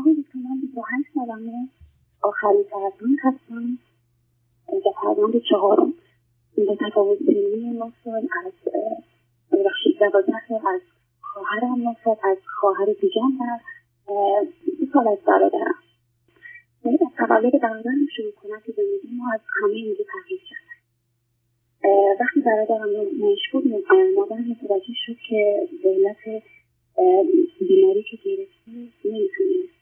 آقای دکتر من 28 سالمه. آخرین فرزند هستم. به فرزند چهارم. به تفاوت سنی سال از ببخشید دوازده سال از خواهرم نه از خواهر دیگم و سی سال از برادرم. یعنی از تولد برادرم شروع کنم که زندگی ما از همه اینجا تغییر کرد. وقتی برادرم بود مادرم متوجه شد که به علت بیماری که گرفته نمی‌تونه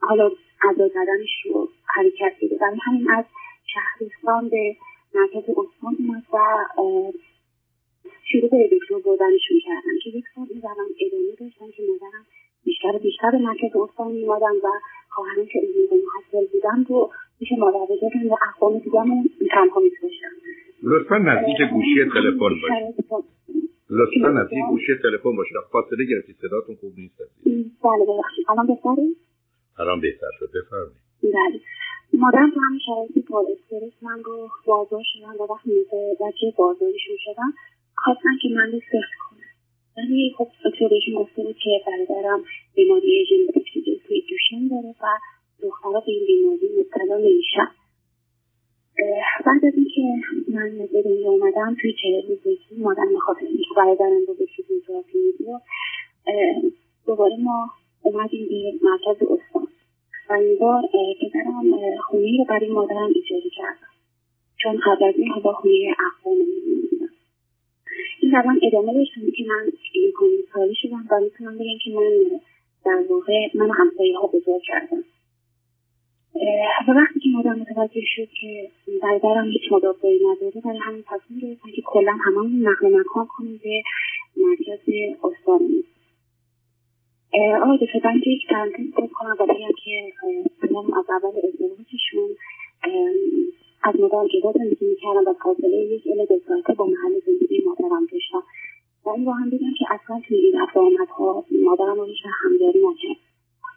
حالا عضا زدنش رو حرکت بده. و همین از شهرستان به مرکز استان اومد و شروع به دکتر بردنشون کردن. که یک سال این زمان ادامه داشتن که مادرم بیشتر و بیشتر به مرکز استان میمادن و خواهرم که این محصل بودن رو میشه مادر بزرگم و اقوام دیگرمون تنها میتونشتن لطفا نزدیک گوشی تلفن باشید. لطفا نزدیک گوشی تلفن باشید فاصله گرفتی صداتون خوب نیست بله ببخشید. الان بهتره؟ الان بهتر شد. بفرمایید. بله. مادرم تو همین شرایطی پر استرس من رو بازار شدن و وقتی بچه بازاریشون شدم خواستن که من رو سخت کنم ولی خب دکتر بهشون گفته بود که برادرم بیماری ژنتیک دوشن داره و دخترها به این بیماری مبتلا نمیشن. بعد از اینکه من به دنیا اومدم توی چهل روزگی مادرم به خاطر اینکه برادرم رو به فیزیوتراپی می‌دید دوباره ما اومدیم به مرکز استان. و این بار پدرم خونه رو برای مادرم ایجاد کردم. چون قبل از این با خونه اقوام می‌بینم این زبان ادامه داشتم که من یکمین سالی شدم و می‌تونم بگم که من در واقع من همسایه ها بزرگ کردم. و وقتی که مادر متوجه شد که برادرم هیچ مدافعی نداره برای همین تصمیم گرفتن که کلا هممون نقل مکان کنیم به مرکز استانمون آقای دکتر من یک تنظیم کنم و بگم که من از اول ازدواجشون از مادر جدا زندگی می‌کردم و فاصله یک اله دو با محل زندگی مادرم داشتم و این با هم بگم که اصلا توی این رفت آمدها مادرم رو هیچ همداری نکرد.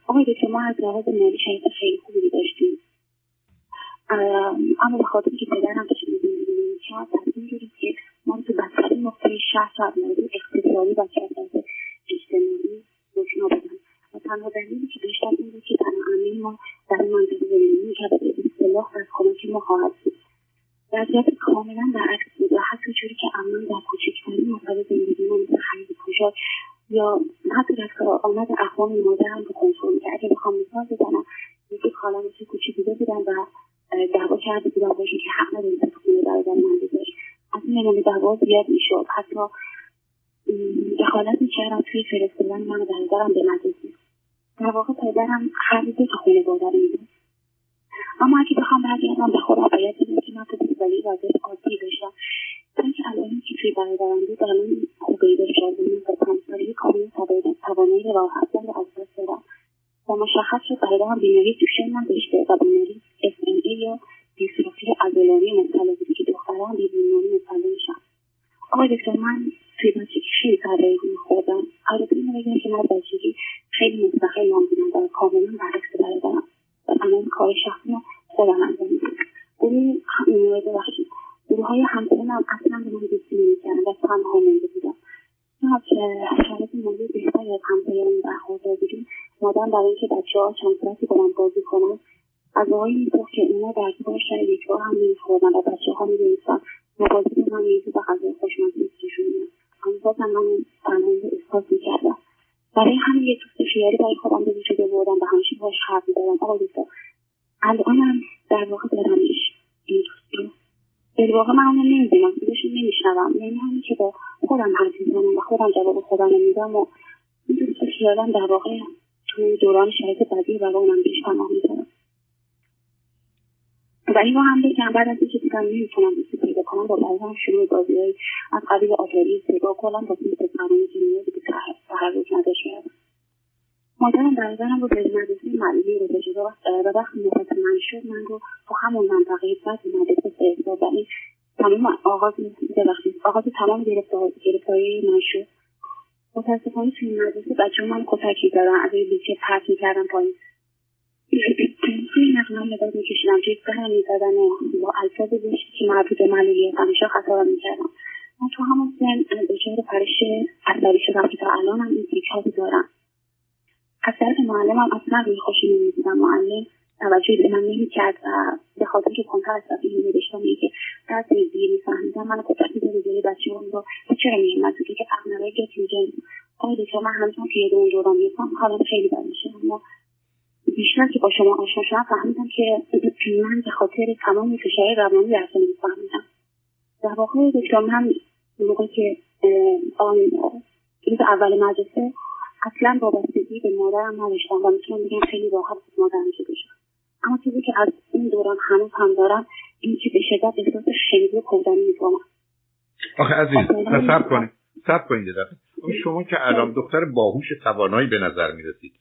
آقای دکتر ما از لحاظ مالی شرایط خیلی خوبی داشتیم. اما به خاطر که پدرم داشت زندگی تصمیم گرفت که ما تو بدترین نقطه شهر از مورد اقتصادی و کردن اجتماعی دشنا بدن و تنها دلیلی که داشتم این بود که تنها امه ما در منطقه زندگی می‌کرد به اصطلاح از کمک ما خواهد بود. وضعیت کاملا برعکس بود. و حتی جوری که امن در کوچکترین مسئله زندگی ما مثل خرید پوشاک یا حتی رفت آمد اقوام مادرم رو کنترل کرد اگه بخوام مثال بزنم یکی خالم مثل کوچی دیده بودن و دعوا کرده بودن باشون که حق نداری تو خونه برادر من بذاری از این نمونه دعوا زیاد می‌شد. حتی دخالت می‌کردم توی فرستادن من و برادرم به مدرسه. در واقع پدرم هر دو تا خانواده رو میدون اما اگه بخوام برگردم به باید بگم که من تو بیزایی وضعیت عادی داشتم چون که الان که توی برادرم بود الان خوبی داشتم و سالگی کامل توانایی راحت رو از دست دادم. و مشخص شد برادرم بیماری دوشن نداشته و بیماری SMA یا دیستروفی عضلانی مبتلا بودی که دختران به بیماری مبتلا میشن. آقای دکتر من توی بچگی خیلی غذای میخوردم. البته اینو بگم که من بچگی خیلی مستقلم بودم و کاملا برعکس برادرم. و تمام کار شخصی خودم انجام میدم گروه ببخشید گروه های همسنم اصلا به من دوستی نمی‌کردن و تنها مونده بودم که شرایط مالی بهتری از همسایهام برخوردار بودیم برای اینکه بچه ها چند ساعتی بازی کنن غذاهایی میپخت که اونا در باشن یک بار هم نمیخوردن و بچه ها می‌دونستن مبازی من یکی به غذای خوشمزه اما بازم من تنهایی احساس می‌کردم برای همین یک دوست خیالی برای خودم به وجود آوردم و همیشه باش حرف می‌زدم آقا دکتر الانم در واقع دارمش این دوستی رو بالواقع من اونو نمی‌دونم خودش نمیشنوم. یعنی همین که با خودم حرف می‌زنم و خودم جواب خودم میدم و این دوست خیالم در واقع تو دوران شرایط بدی و اونم بهش پناه می‌زنم و این رو هم بگم بعد از اینکه دیدم نمی‌تونم دوستی پیدا کنم با برادرم شروع بازیهای از قبیل آتاری سگا کلا با این پسرانی که نیازی به تحرک مادرم برادرم رو به مدرسه معلولی رو داشت و وقتی نوبت من شد من رو تو همون منطقه بعد مدرسه فرستاد. و این تمام آغاز ببخشید آغاز تمام گرفتاری من شد. متاسفانه توی مدرسه بچه من کتک می‌زدن از روی بیچه پرت می‌کردن پایین. توی نقلم مداد میکشیدم توی سهر می‌زدن با الفاظ زشتی که مربوط به معلولی همیشه خطا می‌کردم من تو همون سن دچار پرش عصبی شدم که تا الان هم این تیکها دارم. از طرف معلمم اصلا روی خوشی نمی‌دیدم. معلم توجهی به من نمی‌کرد و به خاطر که کنتر از صفحه نوشتم که درس دیر میفهمیدم. من قدرتی داره جلوی بچه هم رو چرا میگم من تو که فهمنامه گت میگن آقای دکتر من همچنان که یاد اون دوران میفتم حالا خیلی بد میشه اما بیشتر که با شما آشنا شدم فهمیدم که من به خاطر تمام فشار روانی در میفهمیدم در واقع دکتر من موقعی که آن روز اول مدرسه اصلا وابستگی به مادرم نداشتم و می‌تونم بگم خیلی راحت از مادرم شده شد اما چیزی که از این دوران هنوز هم دارم این که به شدت احساس شنیدی و کودنی می‌کنم. آخه عزیز سب کنید سب کنید شما که الان دختر باهوش توانایی به نظر می‌رسید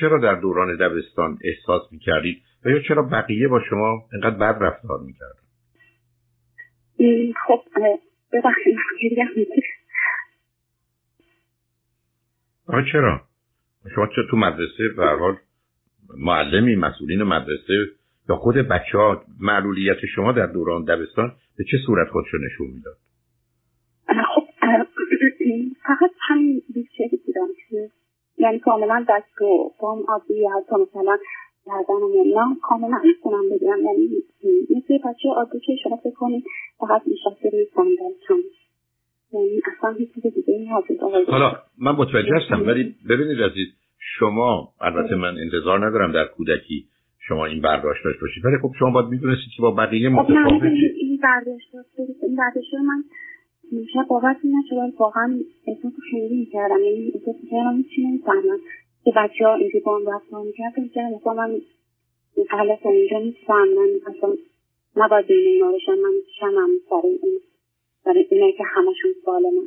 چرا در دوران دبستان احساس می‌کردید؟ و یا چرا بقیه با شما اینقدر بد رفتار می‌کردن؟ خب ببخشید آه چرا؟ شما چرا تو مدرسه به حال معلمی مسئولین مدرسه یا خود بچه ها معلولیت شما در دوران دبستان به چه صورت خودشو نشون می‌داد؟ خب فقط همین بیچه بودم که یعنی کاملا دست و بام عادی حتی مثلا گردن ملا کاملا می‌تونم بگم. یعنی مثل بچه عادی که شما فکر کنید فقط نشسته روی صندل یعنی حالا من متوجه هستم ولی ببینید عزیز شما البته من انتظار ندارم در کودکی شما این برداشت داشته باشید ولی خب شما باید می‌دونستید که با بقیه خب، متفاوتی این برداشت این برداشت من شاید باورتون نشه واقعا احساس خیلی می‌کردم. یعنی احساس می‌کردم هیچی نمی‌فهمم. که بچه ها اینجا با هم رفتار می‌کردن می‌کردم مثلا من حالت اینجا نیستم. من اصلا نباید بین اینا باشم. من شمم سر این برای اینه که همشون سالمن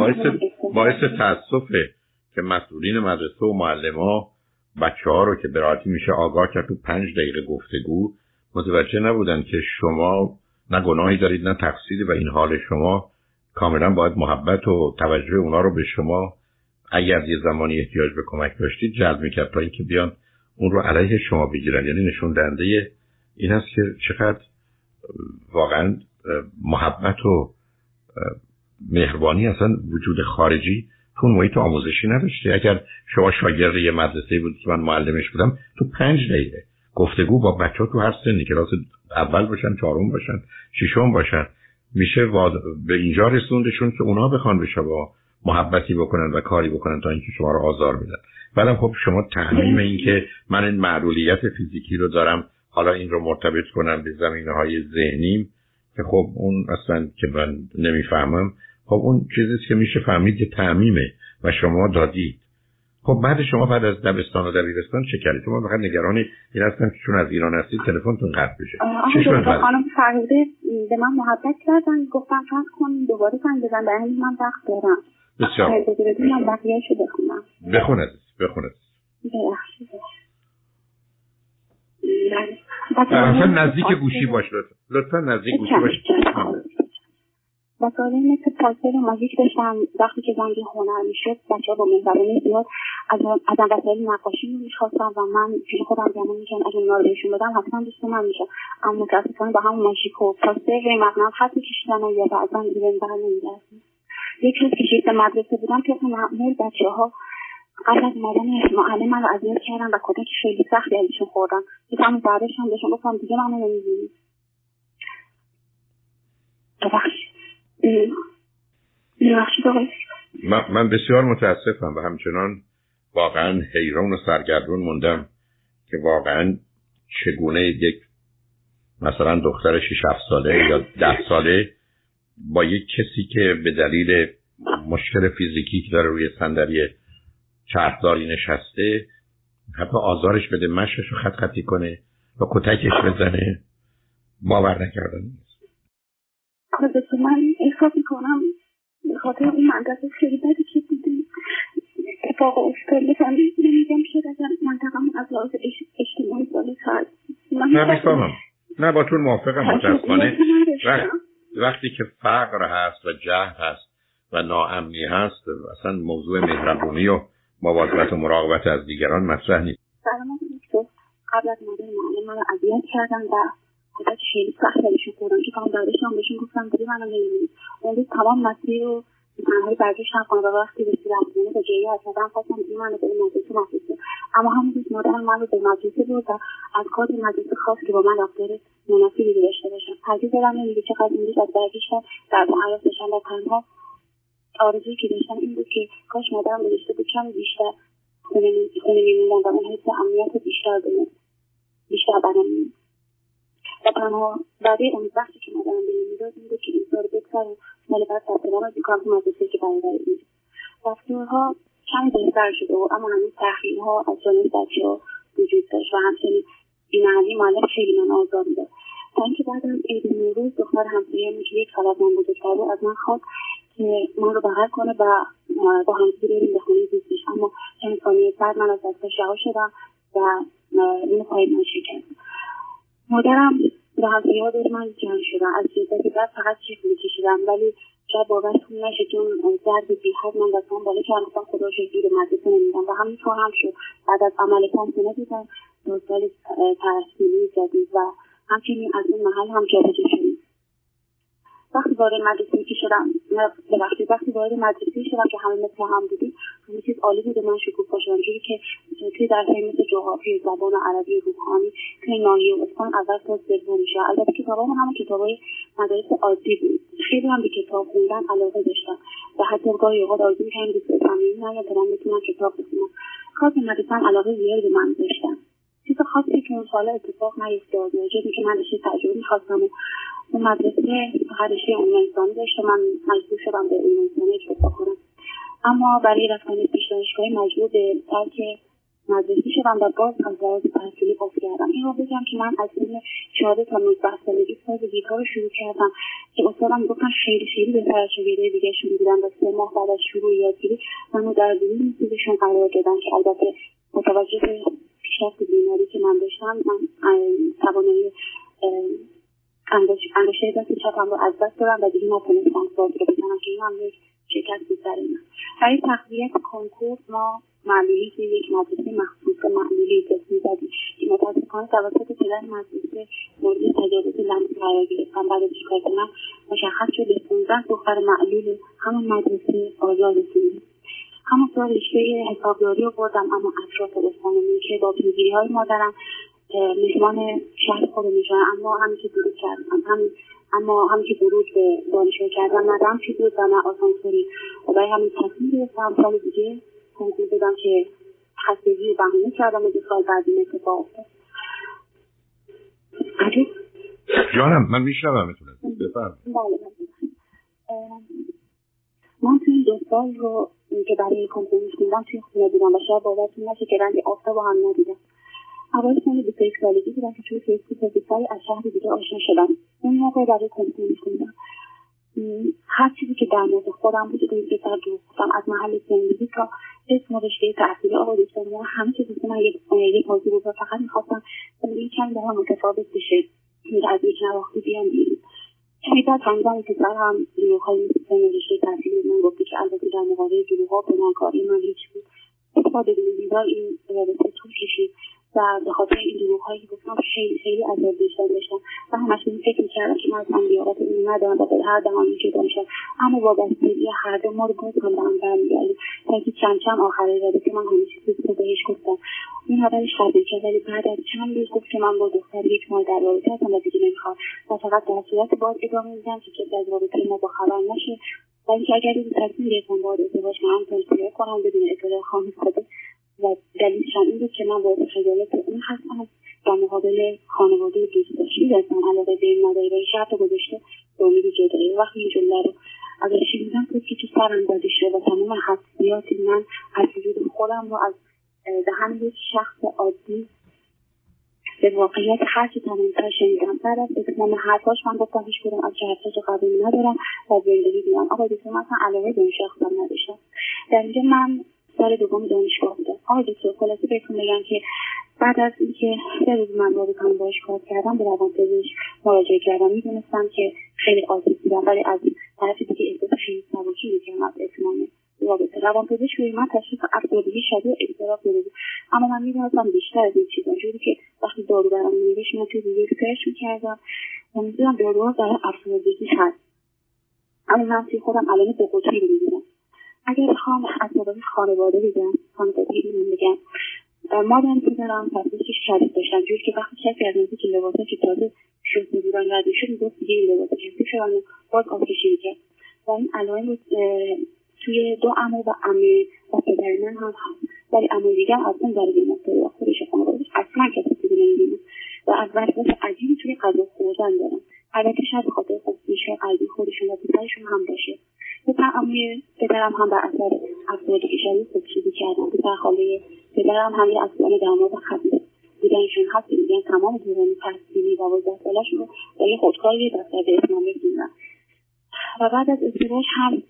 باعث, باعث تاسفه که مسئولین مدرسه و معلم ها بچه ها رو که براتی میشه آگاه کرد تو پنج دقیقه گفتگو متوجه نبودن که شما نه گناهی دارید نه تقصیری و این حال شما کاملا باید محبت و توجه اونا رو به شما اگر یه زمانی احتیاج به کمک داشتید جلب می‌کرد تا اینکه بیان اون رو علیه شما بگیرن. یعنی نشون دهنده این است که چقدر واقعا محبت و مهربانی اصلا وجود خارجی تو محیط آموزشی نداشته. اگر شما شاگرد یه مدرسه بود که من معلمش بودم تو پنج دقیقه گفتگو با بچه تو هر سنی کلاس اول باشن چهارم باشن ششم باشن. میشه به اینجا رسوندشون که اونا بخوان به شما محبتی بکنن و کاری بکنن تا اینکه شما رو آزار بدن. ولی خب شما تعمیم این که من این معلولیت فیزیکی رو دارم حالا این رو مرتبط کنم به زمینه های ذهنیم. که خب اون اصلا که من نمی‌فهمم خب اون چیزی که میشه فهمید که تعمیمه و شما دادید. خب بعد شما بعد از دبستان و دبیرستان چه کردید؟ شما فقط نگرانی این هستن که چون از ایران هستید تلفنتون قطع بشه. خانم فرهوده به من محبت کردن. گفتم فرض کن دوباره زنگ بزن به من وقت دارم. بسیار. بخونم. بخونه بخونه لطفا نزدیک گوشی باش لطفا. نزدیک گوشی باش. مسائل مثل پاسل و ماژیک داشتم وقتی که زنگ هنر می‌شد بچه با مهربانی زیاد از ازم وسایل نقاشی می‌خواستم و من پیش خودم گمان می‌کنم اگه اونا رو بهشون بدم حتما دوست من میشه اما متاسفانه با همون ماژیک و پاستل روی مقنعه خط میکشیدن و یا بعضا دیگه بر نمیگردیم یک روز که شیفت مدرسه بودم که معمول بچه ها قبل از اومدن معلم من رو اذیت کردن و کتک خیلی سختی ازشون خوردم همون بعدش هم بهشون گفتم دیگه من نمی‌بینی. من, من بسیار متاسفم و همچنان واقعا حیران و سرگردون موندم که واقعا چگونه یک مثلا دختر 6 ساله یا ده ساله با یک کسی که به دلیل مشکل فیزیکی که داره روی صندلی چرخداری نشسته حتی آزارش بده مشش رو خط خطی کنه و کتکش بزنه. باور نکردن. نیست من احساس می‌کنم به خاطر اون مدرسه خیلی بدی که دیدیم اتفاق افتاد مثلا نمیگم شد اگر منطقه از لحاظ اجتماعی هست نه می‌فهمم. نه با تون موافقم متاسفانه. وقتی که فقر هست و جهل هست و ناامنی هست اصلا موضوع مهربونی و مواظبت و مراقبت از دیگران مطرح نیست. قبل از مادر معلم من اذیت کردن و کودک خیلی سخت بهشون خوردم که کام دادشم بهشون گفتم دیگه منو نمی‌بینید اون روز تمام مسیر رو تنهایی برگشتم خانه و وقتی رسیدم خونه به گریه از زدن خواستم این منو به مدرسه مدرسه اما همون روز مادرم من رو به مدرسه برد و از کار مدرسه خواست که با من رفتار مناسبی داشته باشم هرگز دلم نمیگه چقدر این روز از برگشتم در حیات داشتم و تنها آرزویی که داشتم این بود که کاش مادرم گذاشته بود کمی بیشتر خونه میموندم و اون حس امنیت بیشتر به بیشتر برام و تنها بعد اون وقتی که مادرم به می‌داد این بود که این کار بگذارم مال بعد ثبت نام از کار مدرسه که برادر این رفتارها کمی بهتر شده و اما هنوز تحقیرها از جانب بچه ها وجود داشت و همچنین بیمعنی معلم خیلی من آزار می‌داد. تا اینکه بعد از عید نوروز دختر همسایه‌مون که یک سال از من بزرگتر بود از من خواست که من رو بغل کنه و با همدیگه بریم به خونه دوستش. اما چند ثانیه بعد من از دستش رها شدم و اینو پای من شکست مادرم به همسایه ها من جمع شدن از شدت بعد فقط چیز میکشیدم. ولی شاید باورتون نشه چون درد بیحد من دستم بالا که گفتم خدا شکری به مدرسه نمیدم. و همینطور هم شد. بعد از عمل پام خونه دیدم دو سال تحصیلی جدید و همچنین از اون محل هم جابجا شدیم. وقتی وارد مدرسه که شدم وقتی وقتی وارد مدرسه شدم که همه مثل هم بودیم همه چیز عالی بود من شکوفا شدم جوری که توی درسهای مثل جغرافی زبان و عربی روحانی توی ناحیه استان اول تا سوم میشه. البته کتابام همون کتابای مدارس عادی بود. خیلی هم به کتاب خوندن علاقه داشتم. و حتی گاهی اوقات آرزو می‌کردم دوست تمرین تا من بتونم کتاب بخونم. کار به مدرسه علاقه زیادی به من داشتم. چیز خاصی که اون سال اتفاق نیفتاد. جدی که من داشته تجربه می‌خواستم. اون مدرسه فقط رشته علوم انسانی داشته من مجبور شدم به علوم انسانی اکتفا کنم. اما برای رفتن پیش دانشگاهی مجبور به ترک مدرسه شدم و باز از لحاظ تحصیلی افت کردم. این رو بگم که من از سن چهارده تا نوزده سالگی ساز گیتار رو شروع کردم که استادم گفتن خیلی خیلی بهتر از شاگردای دیگه شروع بودن و سه ماه بعد از شروع یادگیری منو در دوران موسیقیشون قرار دادن که البته متوجه به پیشرفت داشتم من توانایی انگشته دست چپم رو از دست دارم و دیگه نتونستم ساز رو بزنم که این هم یک شکست بود سر من برای تقویت کنکور ما معلولی که یک مدرسه مخصوص معلولی اسم زدیم که متاسفانه توسط پدر مدرسه مورد تجاوز لمسی قرار گرفتم بعد از شکایت من مشخص شد به دختر معلول همون مدرسه آزاد رسیدیم همون سال رشته حسابداری رو بردم اما اطراف استانمون که با پیگیری های مادرم مهمان شهر خودم میشن اما همین که درود کردم. هم اما هم که درود به دانشگاه کردم ندم چی بود و نه آسانسوری. و برای همین تصمیم گرفتم سال دیگه کنکور بدم که خستگی رو بهانه کردم و دو سال بعد این اتفاق افتاد. جانم من میشنوم بفرم بله من توی دو سال رو که برای کنکور میخوندم توی خونه بودم و شاید باورتون نشه که رنگ آفتاب هم ندیدم. اول سال بیست سالگی بودم که توی فیسبوک با دوستای از شهر دیگه آشنا شدم. اون موقع برای کنکور میخوندم هر چیزی که در مورد خودم بود رو یه سر گفتم از محل زندگی تا اسم و رشته تحصیلی آقا دکتر همه چیز من یک موضوع بود و فقط می‌خواستم زندگی چند با متفاوت بشه. از یک نواختی بیان بیرون. کمی بعد فهمیدم که سر هم دروغهای مثل رشته تحصیلی من گفته که البته در مقابل دروغها به من هیچ بود. دیدار این رابطه طول کشید. و به خاطر این دروغ هایی که گفتم خیلی خیلی عذاب بیشتر داشتم و همش این فکر می‌کردم که من اصلا لیاقت اینو ندارم و به هر دهانی که داشتم. اما وابستگی هر دو ما رو باز هم به هم برمیگردیم تا اینکه چند چند آخره رابطه من همه چیز رو بهش گفتم. این اولش قبول کرد ولی بعد از چند روز گفت که من با دختر یک ماه در رابطه هستم و دیگه نمی‌خوام. و فقط در صورت باز ادامه میدم که کسی از رابطه ما با خبر نشه. و اینکه اگر این تصمیم گرفتم باید ازدواج کنم کنم بدون اطلاع خانواده و دلیلش این بود که من باید خجالت اون هستم. در مقابل خانواده دوست داشتی علاقه به این این شرط گذاشته به امید جدایی وقتی این جمله رو ازش شنیدم بود که تو سرم داده شده و تمام حسیات من از وجود خودم رو از دهن یک شخص عادی به واقعیت هرچی تمامتر شنیدم. بعد از اتمام حرفاش من گفتم هیچ کدوم از حرفاش قبول ندارم و زندگی بیام آقا دکتر من اصلا علاقه به این شخصم نداشتم. در اینجا من سال دوم دانشگاه بودم. آقای دکتر خلاصه بهتون بگم که بعد از اینکه سه روز من رابطه‌ام باش cut کردم به روانپزشک مراجعه کردم. می‌دونستم که خیلی آسیب دیدم ولی از طرف دیگه احساس خیلی سبکی می‌کردم از اتمام رابطه. روانپزشک روی من تشخیص افسردگی شدید اضطراب داده بود. اما من می‌دونستم بیشتر از این چیزا جوری که وقتی دارو برام مینوشت من توی گوگل search می‌کردم. و می‌دونم داروها برای افسردگی هست. اما من توی خودم الان دو قطبی رو می‌بینم. اگر بخوام از نظر خانواده بگم خانواده بگم مادر پدرم تصمیمش شدید داشتن جوری که وقتی کسی از نزدیک لباسا که تازه شسته بودن رد می‌شد می‌گفت دیگه این لباسا کسی شدن باز آبکشی می‌کرد و این علائم توی دو امو و عمه و پدر من هم هست. ولی امو دیگه از اون ور بیماری و خودش خانوادهش اصلا کسی دیگه نمی‌بینه و از وسواس عجیبی توی غذا خوردن دارم البته شاید خب میشه قلبی خودشون و پدرشون هم باشه. عموی پدرم هم بر اثر افسردگی شدید خودشیدی کردن. پسر خاله پدرم هم یه اصلا دماغ خبیره بودنشون هست میگن تمام دوران تحصیلی دوازده سالشون رو با یه خودکاری دفتر به رسوندن و بعد از ازدواج هم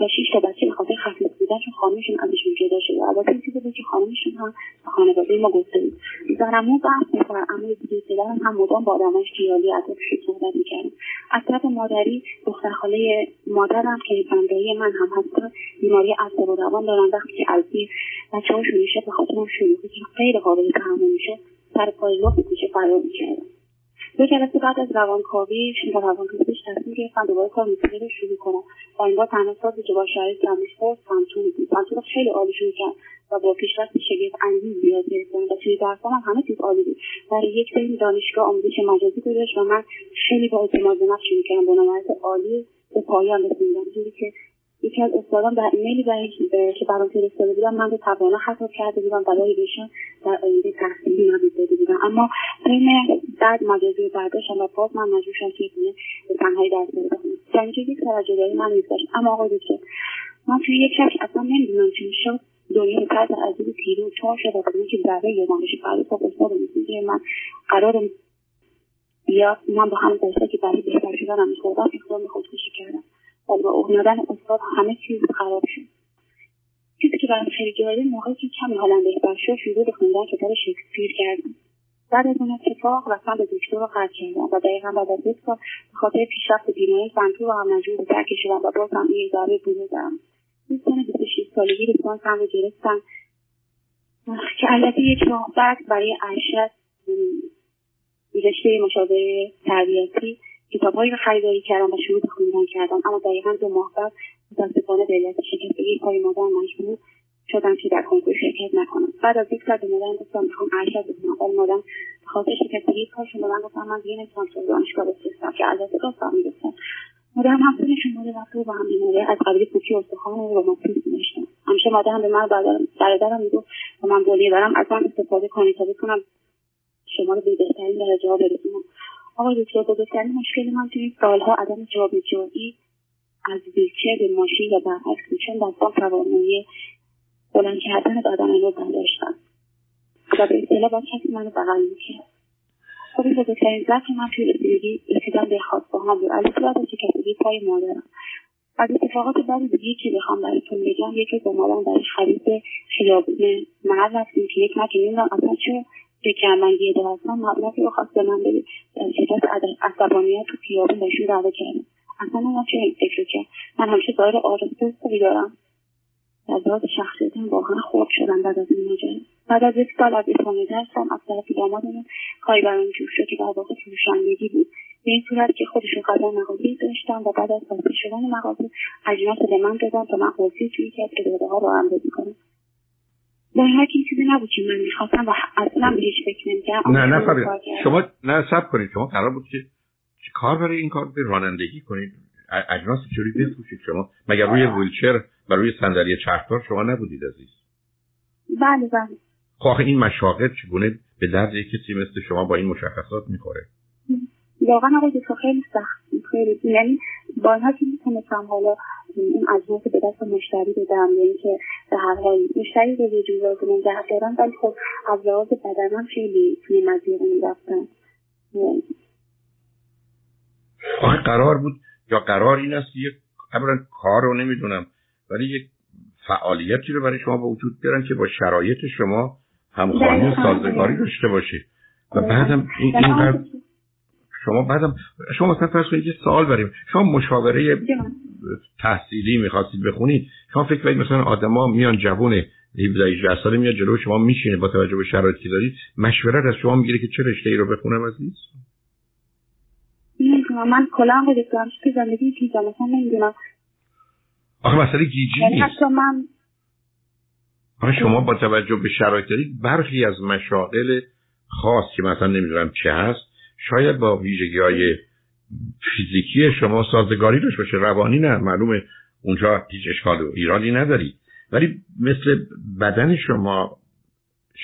و شیش تا بچه بخاطر خفیف بودن چون خانمشون ازشون جدا شده البته این چیزی بود که خانمشون هم به خانواده ما گفته بود. زنمو بحث می‌کرد اما دیگه پدرم هم مدام با آدماش خیالی ازش صحبت می‌کردم از طرف مادری دختر خاله مادرم که بندایی من هم هستن بیماری عصب و روان دارن. وقتی که البی بچه هاشون میشه به خاطر شلوغی که غیر قابل تحمل میشه سر پای لخت کوچه فرار می‌کردم یک جلسه بعد از روانکاوی با روانکاویش تصمیم گرفتم دوباره کار موسیقی رو شروع کنم. و این بار تنها سازی که با شرایط کمش خورد سنتور بود سنتور خیلی عالی شروع کرد و با پیشرفت شگفت انگیز زیاد گرفتم و توی درسام هم همه چیز عالی بود. برای یک سری دانشگاه آموزش مجازی گذاشت و من خیلی با اعتماد به نفس شروع کردم. با نمایت عالی به پایان رسوندم جوری که یکی از استادان در ایمیلی برای که برام فرستاده بودم من رو توانا خطاب کرده بودم برای بهشون در آینده تحصیلی نوید داده بودم. اما بین بعد مجازی برداشتم و باز من مجبور شدم توی خونه به تنهایی درس بخونم. در اینجا یک توجه داری من میگذاشت اما آقای دکتر من توی یک شب اصلا نمی‌دونم چی می‌شد دنیا به طرز عجیبی تیره و چار شد و بدون که ذره یادم بشه فردا صبح استاد من قرار یا من با همون درسته که برای بهتر شدنم میخوردم اقدام خودکشی کردم. ولی با اومدن استاد همه چیز خراب شد. چیزی که برام خیلی جالب موقعی که کمی حالم بهتر شد شروع به خوندن کتاب شکسپیر کردم. بعد از اون اتفاق رفتم به دکتر رو قطع کردم و دقیقا بعد از یک سال به خاطر پیشرفت بیماری سنتور هم مجبور به ترک شدم و باز هم این اداره بوده دارم. این سن بیست سالگی لیسانسم رو گرفتم. که البته یک ماه بعد برای ارشد رشته مشاوره تربیتی کتابهایی رو خریداری کردم و شروع به خوندن کردم اما دقیقا دو ماه بعد متاسفانه به علت شکستگی پای مادر مجبور شدم که در کنکور شرکت نکنم. بعد از یک سال به مادرم گفتم می‌خوام ارشد بخونم. ولی مادرم به خاطر شکستگی به من گفتم من دیگه نمی‌تونم تو دانشگاه بفرستم که البته راستم می‌گفتم مادرم هم سنشون ماده رفته و هم بیماری از قبیل پوکی استخوان و روماتیسم داشتم همیشه مادرم به من برادرم می‌گفت و من بولی دارم از من استفاده کنی تا بتونم شما رو به بهترین درجه ها برسونم. آقای دکتر بزرگترین مشکل من توی این سالها عدم جابجایی از ویلچر به ماشین یا برعکس چون دستان توانایی بلند کردن بدن رو داشتم و به اصطلاح با کسی منو بغل می‌کرد. خب این بزرگترین ضعف من توی رسیدگی رسیدن به خواستگاهام بود. البته از شکستگی پای مادرم. از اتفاقات بعد دیگه که بخوام براتون بگم یکی با مادرم برای خرید خیابون محل رفتیم که یک مکه نمی‌دونم اصلا چه که من یه هستم مبلغی رو خواست به من بده. شدت عصبانیت تو خیابون بهشون دعوه کردم. اصلا من چه فکر کرد؟ من همیشه ظاهر آرزو خوبی دارم. در لحاظ شخصیتم واقعا خوب شدم بعد از این ماجرا. بعد از یک سال از اتمام درسم از طرف دامادمون کاری برام جور شد که در واقع فروشندگی بود. به این صورت که خودشون قبلا مغازه داشتن و بعد از بسته شدن مغازه اجناس به من دادن تا من توی که داده ها رو هم کنم. در هر چیزی نبود که من می‌خواستم و اصلا بهش فکر نمی‌کردم نه نه شما نه سب کنید. شما قرار بود که کار برای این کار به رانندگی کنید. اجناس چوری بفروشید شما؟ مگر روی ویلچر و روی صندلی چرخدار شما نبودید عزیز؟ بله بله. خواه این مشاغل چگونه به درد کسی مثل شما با این مشخصات می‌خوره؟ واقعا آقای دکتر خیلی سخت خیلی. یعنی با اینها که می‌تونستم حالا این اجناس به دست مشتری بدم یعنی که به هر حال مشتری رو یه جور لازم نگه دارم ولی خب از لحاظ بدنم خیلی توی مزیق می‌رفتم آخه قرار بود یا قرار این است یک اولا کار رو نمی‌دونم ولی یک فعالیتی رو برای شما به وجود بیارن که با شرایط شما همخوانی و سازگاری داشته باشه و بعدم این اینقدر شما بعدم شما مثلا فرض کنید یه سوال بریم شما مشاوره تحصیلی می‌خواستید بخونید. شما فکر کنید مثلا آدما میان جوون 17 18 ساله میاد جلو شما میشینه با توجه به شرایطی که دارید. مشورت از شما می‌گیره که چه رشته ای رو بخونم عزیز نمی‌تونم من کلا آقای دکتر همیشه تو زندگی گیجم مثلا نمی‌دونم. آخه مسئله گیجی یعنی نیست. من آخه شما با توجه به شرایط دارید برخی از مشاغل خاص که مثلا نمی‌دونم چه هست شاید با ویژگی های فیزیکی شما سازگاری داشته باشه. روانی نه. معلومه اونجا هیچ اشکال و ایرادی نداری. ولی مثل بدن شما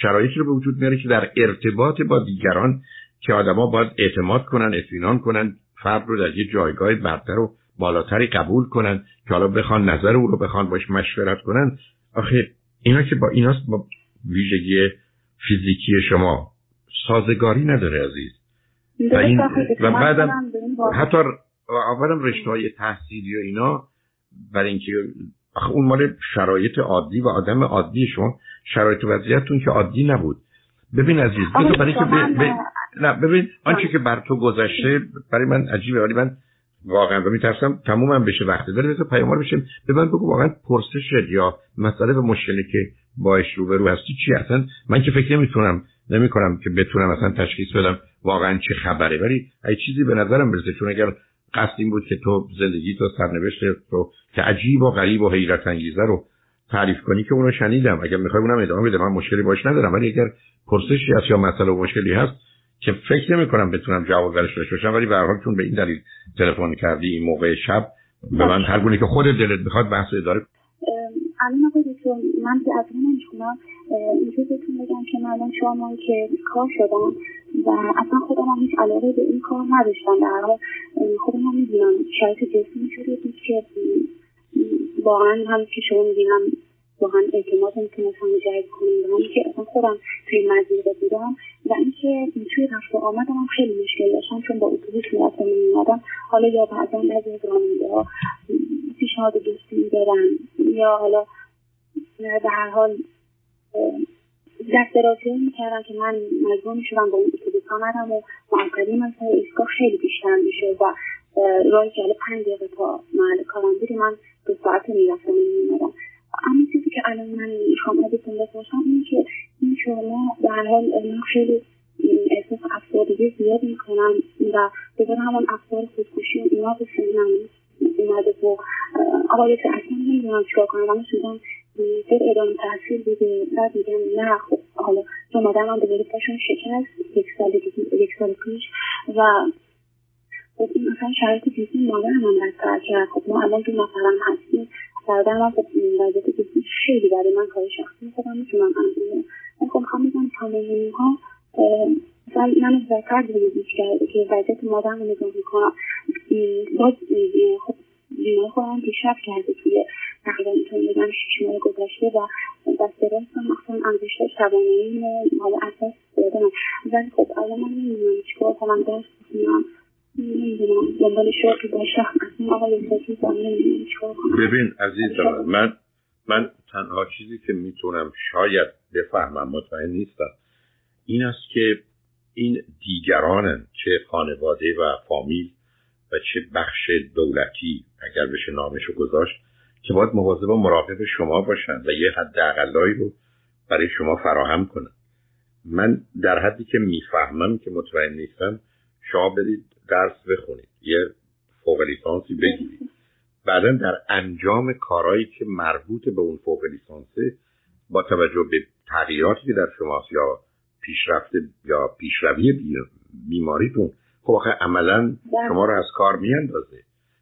شرایطی رو به وجود میاره که در ارتباط با دیگران که آدما باید اعتماد کنن اطمینان کنن فرد رو در یه جایگاه برتر و بالاتری قبول کنن که حالا بخوان نظر او رو بخوان باش مشورت کنن. آخه اینا که با ایناست با ویژگی فیزیکی شما سازگاری نداره عزیز. و, این و بعدم حتی اولا رشته های تحصیلی و اینا برای اینکه اون مال شرایط عادی و آدم عادی شما شرایط وضعیتتون که عادی نبود. ببین عزیز بذار برای که ب... ب... نه ببین آنچه که بر تو گذشته برای من عجیبه ولی من واقعا و میترسم تمومم بشه وقتی داره بذار پیامار بشه. به من بگو واقعا پرسش یا مسئله و مشکلی که باش روبرو هستی چی اصلا؟ من که فکر نمی‌تونم نمی‌کنم که بتونم اصلا تشخیص بدم. واقعا چه خبره. ولی ای چیزی به نظرم برسه چون اگر قصد این بود که تو زندگی تو سرنوشت تو که عجیب و غریب و حیرت انگیزه رو تعریف کنی که اونو شنیدم. اگر می‌خوای اونم ادامه بده من مشکلی باش ندارم. ولی اگر پرسشی هست یا مسئله و مشکلی هست که فکر نمی کنم بتونم جواب درش داشته باشم ولی به چون به این دلیل تلفن کردی این موقع شب به من هر گونه که خود دلت بخواد بحث اداره الان آقای دکتر من که از اینجور بهتون بگم که من الان شما که کار شدم و اصلا خودم هم هیچ علاقه به این کار نداشتم. در حال خودم هم می‌دونم شرایط جسمی شده بود که واقعا هم که شما می‌بینم واقعا اعتماد نمی‌تونستم جذب کنم و که اصلا خودم توی مزیقه بودم و اینکه توی رفت و آمدم هم خیلی مشکل داشتم چون با اتوبوس می‌رفتم میومدم حالا یا بعضا بعضی از راننده ها پیشنهاد دوستی میدارن یا حالا به هر حال دست درازی می‌کردم که من مجبور می‌شدم با اون اتوبوس آمدم و معطلی من سر ایستگاه خیلی بیشتر میشه و راهی که حالا پنج دقیقه تا محل کارم بودی من دو ساعت می‌رفتم میومدم اما چیزی که الان من می‌خوام ازتون بپرسم اینه که این شما هر حال من خیلی احساس افسردگی زیاد می‌کنم و بذار همون افکار خودکشی و اینا به سنم اومده و آقای اصلا نمی‌دونم چیکار کنم. اما شدم در ادامه تحصیل بوده بعد میگم نه خب حالا چون مادرم به پاشون شکست یک سال یک سال پیش و خب این مثلا شرایط جسمی مادرم هم بدتر کرد. خب ما الان دو نفرم هستیم برادر من خب وضعیت جسمی خیلی برای من کار شخصی خودم می‌تونم انجام من خب می‌خوام بگم تمام ها مثلا من زکر زندگی کرده که وضعیت مادرم رو نگاه می‌کنم. باز خب بیماری خودم پیشرفت کرده توی تقریبا می‌تونم بگم شیش ماه گذشته و دست راستم مثلا انگشتر شبانهای حالا اساس دادم ولی خب الان من نمی‌دونم چیکار کنم درس بخونم اصلا آقای ببین عزیزم من من تنها چیزی که می‌تونم شاید بفهمم مطمئن نیستم. این است که این دیگرانن چه خانواده و فامیل و چه بخش دولتی اگر بشه نامشو گذاشت که باید مواظب و مراقب شما باشن و یه حد اقلایی رو برای شما فراهم کنن. من در حدی که می‌فهمم که مطمئن نیستم شما برید درس بخونید یه فوق لیسانسی بگیرید. بعدا در انجام کارهایی که مربوط به اون فوق لیسانسه با توجه به تغییراتی که در شماست یا پیشرفت یا پیشروی بیماریتون خب آخه عملا. شما رو از کار میاندازه.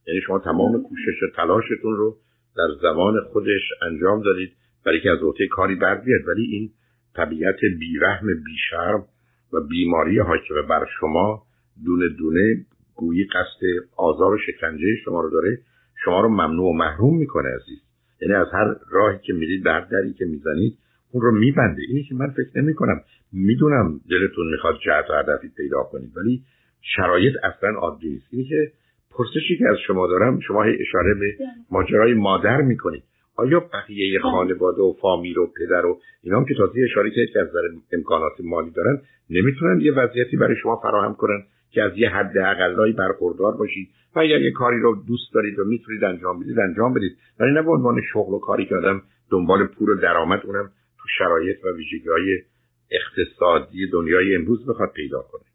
یعنی شما تمام کوشش و تلاشتون رو در زمان خودش انجام دادید. برای که از عهده کاری بر بیاد ولی این طبیعت بیرحم بیشرم و بیماری حاکمه بر شما دونه دونه گویی قصد آزار و شکنجه شما رو داره. شما رو ممنوع و محروم می‌کنه عزیز. یعنی از هر راهی که میرید هر دری که می‌زنید اون رو میبنده. اینی که من فکر نمی کنم می‌دونم دلتون می‌خواد جهت و هدفی پیدا کنید. ولی شرایط اصلا عادی نیست. اینی که پرسشی که از شما دارم شما اشاره به ماجرای مادر می‌کنید. آیا بقیه خانواده و فامیل و پدر و اینا هم که تازه اشاره کرد که از نظر امکانات مالی دارن نمی‌تونن یه وضعیتی برای شما فراهم کنن که از یه حد اقلایی برخوردار باشید؟ و اگر یه کاری رو دوست دارید و می‌تونید انجام بدید انجام بدید. ولی نه به عنوان شغل و کاری که آدم دنبال پول و درآمد اونم تو شرایط و ویژگی های اقتصادی دنیای امروز بخواد پیدا کنه.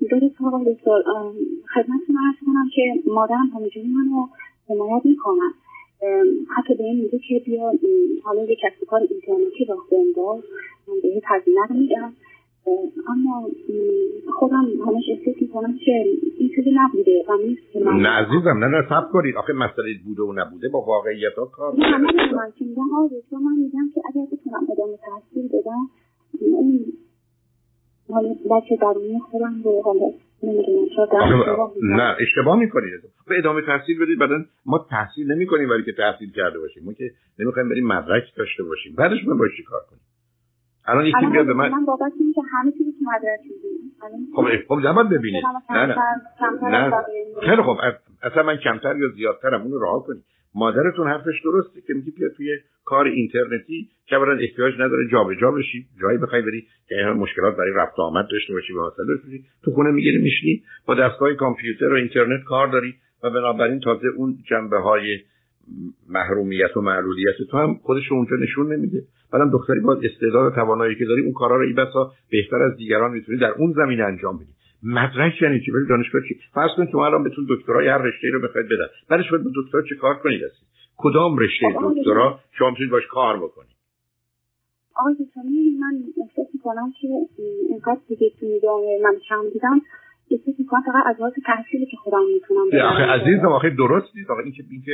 درست آقای دکتر خدمتتون عرض کنم که مادرم همینجوری منو حمایت می‌کنن حتی به این میگه که بیا حالا یک کسب کار اینترنتی راه بنداز. من بهت هزینه رو میدم. اما خودم همش احساس می‌کنم که این چیزی نبوده و نیست نه عزیزم نه نه سب کنید. آخه مسئله بوده و نبوده با واقعیت ها کار نه من من که میگم آره من میگم که اگر بتونم ادامه تحصیل بدم اون حالا بچه درونی خودم رو حالا نه اشتباه می‌کنید به ادامه تحصیل بدید بعدا ما تحصیل نمی کنیم ولی که تحصیل کرده باشیم. ما که نمی‌خوایم بریم مدرک داشته باشیم. بعدش ما باید کار کنیم؟ الان یکی بیاد به من من بابت که همه چیزی که مدرک خب خب زمان ببینید. نه نه. نه. خیلی خب اصلا من کمتر یا زیادترم اونو راه کنید. مادرتون حرفش درسته که میگه بیا توی کار اینترنتی که اولا احتیاج نداره جابجا جا بشی جایی بخوای بری که مشکلات برای رفت آمد داشته باشی و حاصل بشی تو خونه می‌گیری میشنی با دستگاه کامپیوتر و اینترنت کار داری و بنابراین تازه اون جنبه های محرومیت و معلولیت تو هم خودش اونجا نشون نمیده. بعدم دختری باید استعداد توانایی که داری اون کارا رو ای بسا بهتر از دیگران می‌تونی در اون زمینه انجام بدی. مدرک یعنی چی؟ بری دانشگاه چی؟ فرض کنید شما الان بهتون دکترای هر رشته رو بخواید بدن. بعدش باید با دکترا چه کار کنید هستید کدام رشته دکترا شما می‌تونید باش کار بکنید؟ آقای من احساس می‌کنم که اینقدر دیگه تو من کم دیدم. می‌کنم فقط از لحاظ تحصیلی که خودم می‌تونم آخه عزیزم آخه درست نیست. آخه این که این که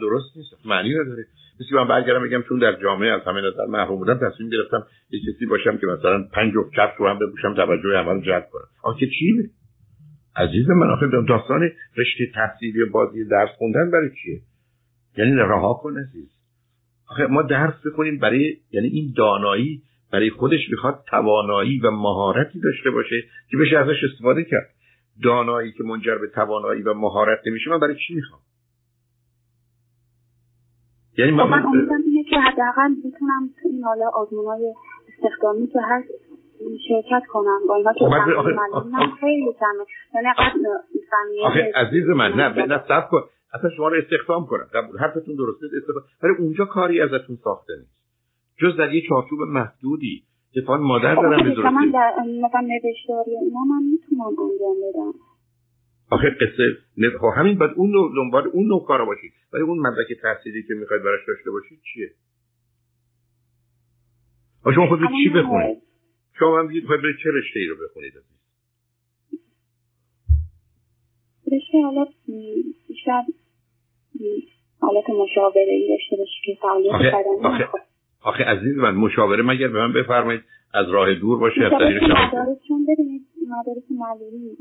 درست نیست. معنی نداره مثل من برگردم بگم چون در جامعه از همه نظر محروم بودم تصمیم گرفتم یه کسی باشم که مثلا پنج و کفش رو هم بپوشم توجه همه رو جلب کنم. آخه چی؟ عزیز من آخه داستان رشته تحصیلی بازی درس خوندن برای چیه؟ یعنی رها کن عزیز. آخه ما درس بخونیم برای یعنی این دانایی برای خودش می‌خواد توانایی و مهارتی داشته باشه که بشه ازش استفاده کرد. دانایی که منجر به توانایی و مهارت نمیشه من برای چی می‌خوام؟ یعنی من, خب من امیدم اینه که حداقل می‌تونم این حالا آزمونای استخدامی که هست شرکت کنم. با اینا که خب خیلی کمه. یعنی آخه عزیز من نه نه سب کن. اصلا شما رو استخدام کنم. حرفتون درسته؟ استخدام ولی اونجا کاری ازتون ساخته نیست. جز در یه چارچوب محدودی که فان مادر دارم به من در مثلا نوشتاری اینا من می‌تونم انجام بدم. آخه قصه خب همین باید اون نوع دنبال اون نوع کارا باشید. ولی اون مدرک تحصیلی که می‌خواید براش داشته باشید چیه؟ شما خود چی بخونید؟ شما هم بگید خواهد چه رشته ای رو بخونید؟ رشته حالا بیشتر حالت مشاوره ای داشته باشید که فعالیت آخه, آخه, عزیز من مشاوره مگر به من بفرمایید؟ از راه دور باشه از طریق چون ببینید مدارس معلولی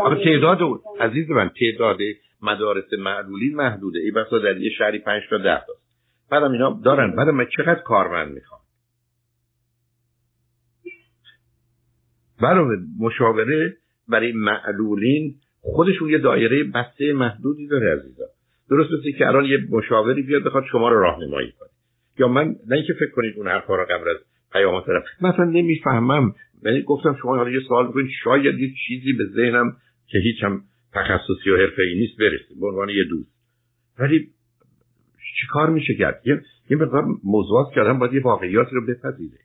آخه, تعداد عزیز من تعداد مدارس معلولی محدوده. ای بسا در یه شهری پنج تا ده تا. بعدم اینا دارن. بعدم من چقدر کارمند می‌خوام؟ برای مشاوره برای معلولین خودشون یه دایره بسته محدودی داره عزیزم. درست مثل که الان یه مشاوری بیاد بخواد شما رو راهنمایی کنه. یا من نه اینکه فکر کنید اون حرفا رو قبل از پیامات دارم مثلا نمی‌فهمم. یعنی گفتم شما حالا یه سوال بکنید شاید یه چیزی به ذهنم که هیچ هم تخصصی و ای نیست برسه به عنوان یه دوست. ولی چیکار میشه کرد؟ یه یه مقدار موضوعات کردم باید یه واقعیات رو بپذیره.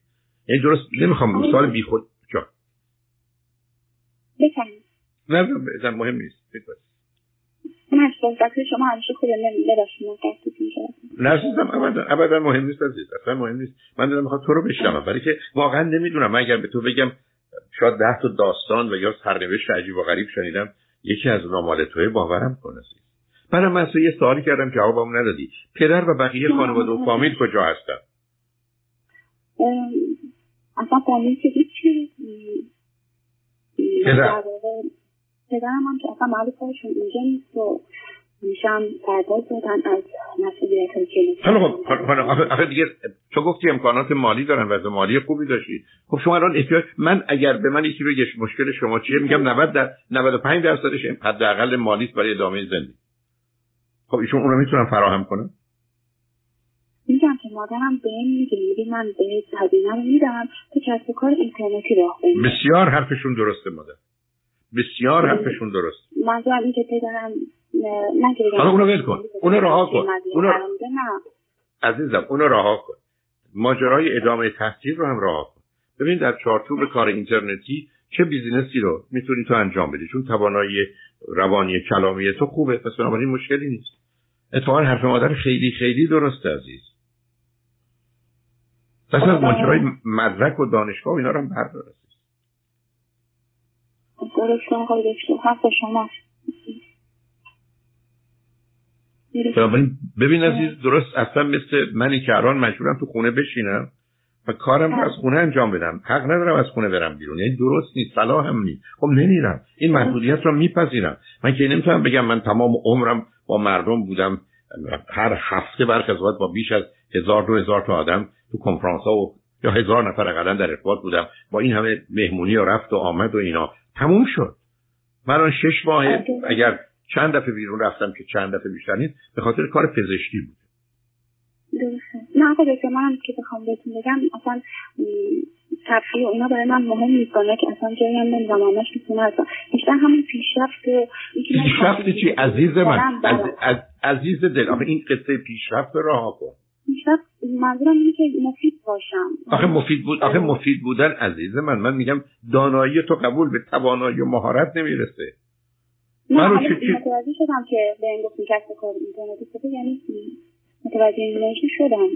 یعنی درست نمی‌خوام سوال بیخود جا. نه نه مهم نیست. من شما همیشه خود نه ابدا ابدا مهم نیست عزیز اصلا مهم نیست. من دارم می‌خواد تو رو بشنوم برای که واقعا نمی‌دونم. من اگر به تو بگم شاید ده تا داستان و یا سرنوشت عجیب و غریب شنیدم یکی از نامال توی باورم کنه من یه سوالی کردم جوابم ندادی. پدر و بقیه خانواده و فامیل کجا هستن؟ اصلا فامیل که هیچی. پدر. پدرم هم که اصلا محل کارشون اینجا نیست و میشم پرداز دادن از مسئولیت های کلیسی خب آخه دیگه تو گفتی امکانات مالی دارن وضع مالی خوبی داشتی. خب شما الان احتیاج من اگر به من یکی بگه مشکل شما چیه میگم 90 در 95 درصدش حداقل مالی برای ادامه زندگی. خب ایشون اون رو می‌تونن فراهم کنن میگم که مادرم به این میگه میگه من به هزینه رو میدم تو کسب کار اینترنتی راه بسیار حرفشون درسته مادر. بسیار حرفشون درست. منظورم این که پدرم حالا اونو ول کن. اونو رها کن. اونو عزیزم اونو رها کن. ماجرای ادامه تحصیل رو هم رها کن. ببین در چارچوب کار اینترنتی چه بیزینسی رو می‌تونی تو انجام بدی؟ چون توانایی روانی کلامی تو خوبه. پس بنابراین مشکلی نیست. اتفاقا حرف مادر خیلی خیلی درسته عزیز. پس از ماجرای مدرک و دانشگاه و اینا رو هم بردار. درسته آقای دکتر حرف شما. ببین عزیز درست اصلا مثل منی که الان مجبورم تو خونه بشینم و کارم رو از خونه انجام بدم. حق ندارم از خونه برم بیرون. یعنی درست نیست صلاح هم نیست. خب نمیرم. این محدودیت رو میپذیرم. من که نمی‌تونم بگم من تمام عمرم با مردم بودم. هر هفته برخ از با بیش از هزار دو هزار تا آدم تو کنفرانس ها و یا هزار نفر اقلا در ارتباط بودم. با این همه مهمونی و رفت و آمد و اینا. تموم شد. من آن شش ماه اگر چند دفعه بیرون رفتم که چند دفعه بیشتر نیست به خاطر کار پزشکی بود. درسته. نه آقا دکتر من که بخوام بهتون بگم اصلا تفریح و اینا برای من مهم نیست که اصلا جایی هم نمی‌دونم همش می‌تونه اصلا بیشتر همون پیشرفت پیشرفت چی؟ عزیز من. از, عزیز دل. آخه این قصه پیشرفت راه کن. پیشرفت منظورم اینه که مفید باشم. آخه مفید بود آخه مفید بودن عزیز من. من میگم دانایی تو قبول به توانایی و مهارت نمی‌رسه. من رو چی... متوجه شدم که به این کسب کار اینترنتی یعنی متوجه این شدم.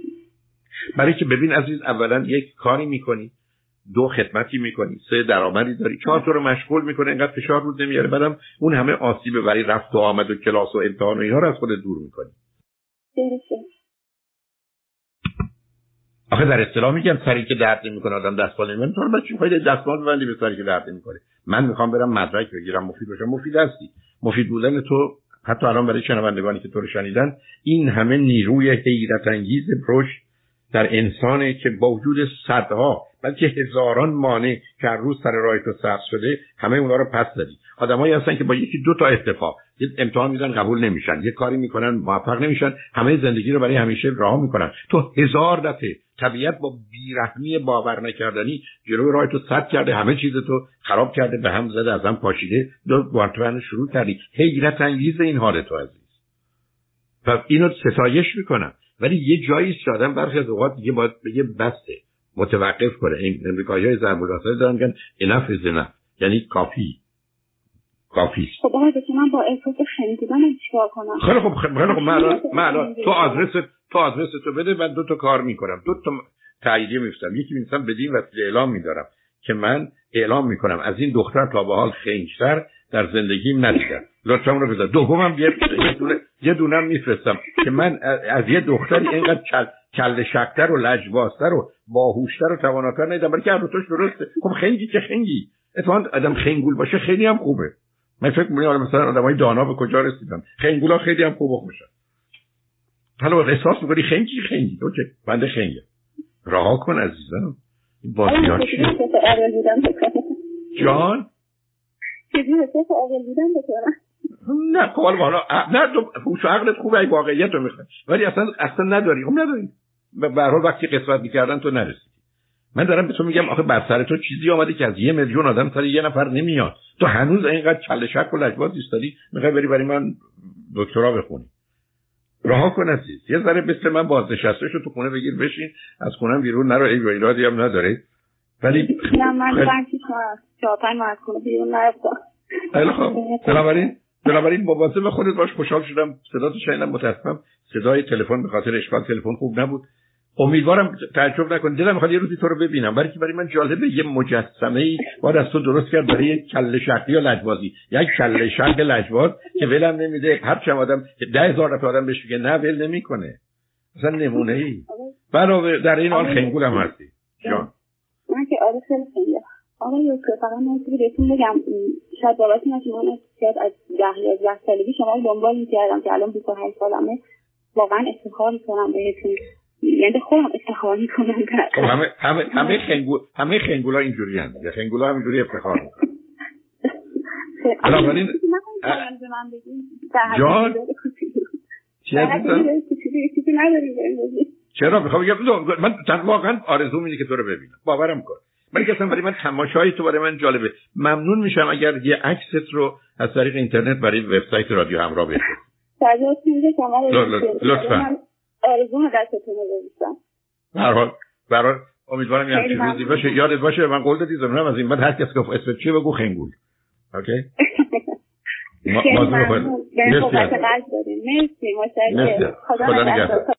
برای که ببین عزیز اولا یک کاری می‌کنی دو خدمتی می‌کنی سه درآمدی داری چهار تو رو مشغول می‌کنه اینقدر فشار رود نمیاره بعدم اون همه آسیب برای رفت و آمد و کلاس و امتحان و اینها رو از خود دور می‌کنی. آخه در اصطلاح میگم سری که درد نمی‌کنه آدم دستمال نمی‌کنه. تو بچه خواهید دستمال ببندی به سری که درد نمی‌کنه من می‌خوام برم مدرک بگیرم. مفید باشم مفید هستی. مفید بودن تو حتی الان برای شنوندگانی که تو رو شنیدن این همه نیروی حیرت انگیز رشد در انسانه که با وجود صدها بلکه هزاران مانع که هر روز سر راه تو سبز شده همه اونا رو پس زدی آدمایی هستن که با یکی دو تا اتفاق یه امتحان میزن قبول نمیشن. یه کاری می‌کنن موفق نمیشن. همه زندگی رو برای همیشه راه می‌کنن. تو هزار دفعه طبیعت با بیرحمی باور نکردنی جلوی راه تو سد کرده همه چیز تو خراب کرده به هم زده از هم پاشیده دو مرتبه شروع کردی. حیرت انگیز این حال تو عزیز. و اینو ستایش می‌کنم. ولی یه جایی آدم برخی از اوقات دیگه باید بگه بسته متوقف کنه. این امریکایی های ضرب دارن میگن enough is enough. یعنی کافی. کافی خب من با احساس خندیدن چیکار کنم؟ خیلی خب خیلی خب من تو آدرس تو آدرس تو بده من دو تا کار می‌کنم. دو تا تاییدیه میفتم یکی میفتم بدین وسیله اعلام میدارم که من اعلام می‌کنم. از این دختر تا به حال خنگتر در زندگیم ندیدم. لطفا رو بذار. دومم یه دونه یه دونم میفرستم که من از یه دختری اینقدر کل کل شکتر و لجبازتر و باهوشتر و تواناتر ندیدم. برای که هر درسته. خب خنگی که خنگی. اتفاقا آدم خنگول باشه خیلی هم خوبه. من فکر می‌کنم مثلا آدمای دانا به کجا رسیدن. خنگولا خیلی هم خوب خوشن. حالا احساس می‌کنی خنگی خنگی. اوکی بنده خنگه. رها کن عزیزم. بازیان چیه؟ جان؟ نه خب حالا نه تو هوش عقلت خوبه ای واقعیت رو می‌خوای. ولی اصلا اصلا نداری. خب نداری. به هر وقتی قسمت می‌کردن تو نرسیدی. من دارم به تو میگم آخه بر سر تو چیزی آمده که از یه میلیون آدم سر یه نفر نمیاد. تو هنوز اینقدر کله شک و لجباز ایستادی می‌خوای بری برای من دکترا بخونی. رها کن عزیز. یه ذره مثل من بازنشسته شو تو خونه بگیر بشین. از خونه بیرون نرو. ای ایرادی هم نداره. ولی نه من بانکی ماه از خونه بیرون نرفتم. خیلی خوب. بنابراین بنابراین مواظب خودت باش خوشحال شدم. صدا تو شنیدم متاسفم. صدای تلفن به خاطر اشکال تلفن خوب نبود. امیدوارم تعجب نکن. دلم می‌خواد یه روزی تو رو ببینم. برای که برای من جالبه یه مجسمه ای باید از تو درست کرد برای یک کله شقی یا لجبازی. یک کله شق لجباز که ولم نمیده. هر چند آدم ده هزار نفر آدم بهش نه ول نمی‌کنه. اصلا نمونه ای برای در این حال خنگول هم هستی. جان. من که آره خیلی خیلی آقا یوسف فقط من بهتون بگم. شاید اینه که من شاید از ده یا ده سالگی شما دنبال می‌کردم که الان 28 سالمه واقعا افتخار می‌کنم بهتون. یعنی خودم افتخار می‌کنم. خب همه همه همه خنگول همه خنگولا اینجوری هستند خنگولا همینجوری افتخار می‌کنن. بنابراین جان؟ چرا می‌خوام بگم من واقعا آرزو اینه که تو رو ببینم. باورم کن. که اصلا برای من تماشای تو برای من جالبه. ممنون میشم اگر یه عکست رو از طریق اینترنت برای وبسایت رادیو همراه بفرستید لطفا. آرزو دستتون رو حال برای امیدوارم یه همچین روزی باشه. یادت باشه من قول دادی زمینم از این بعد هر کس گفت اسم چی بگو خنگول. اوکی ممنون. به مرسی مرسی. خدا نگهدار.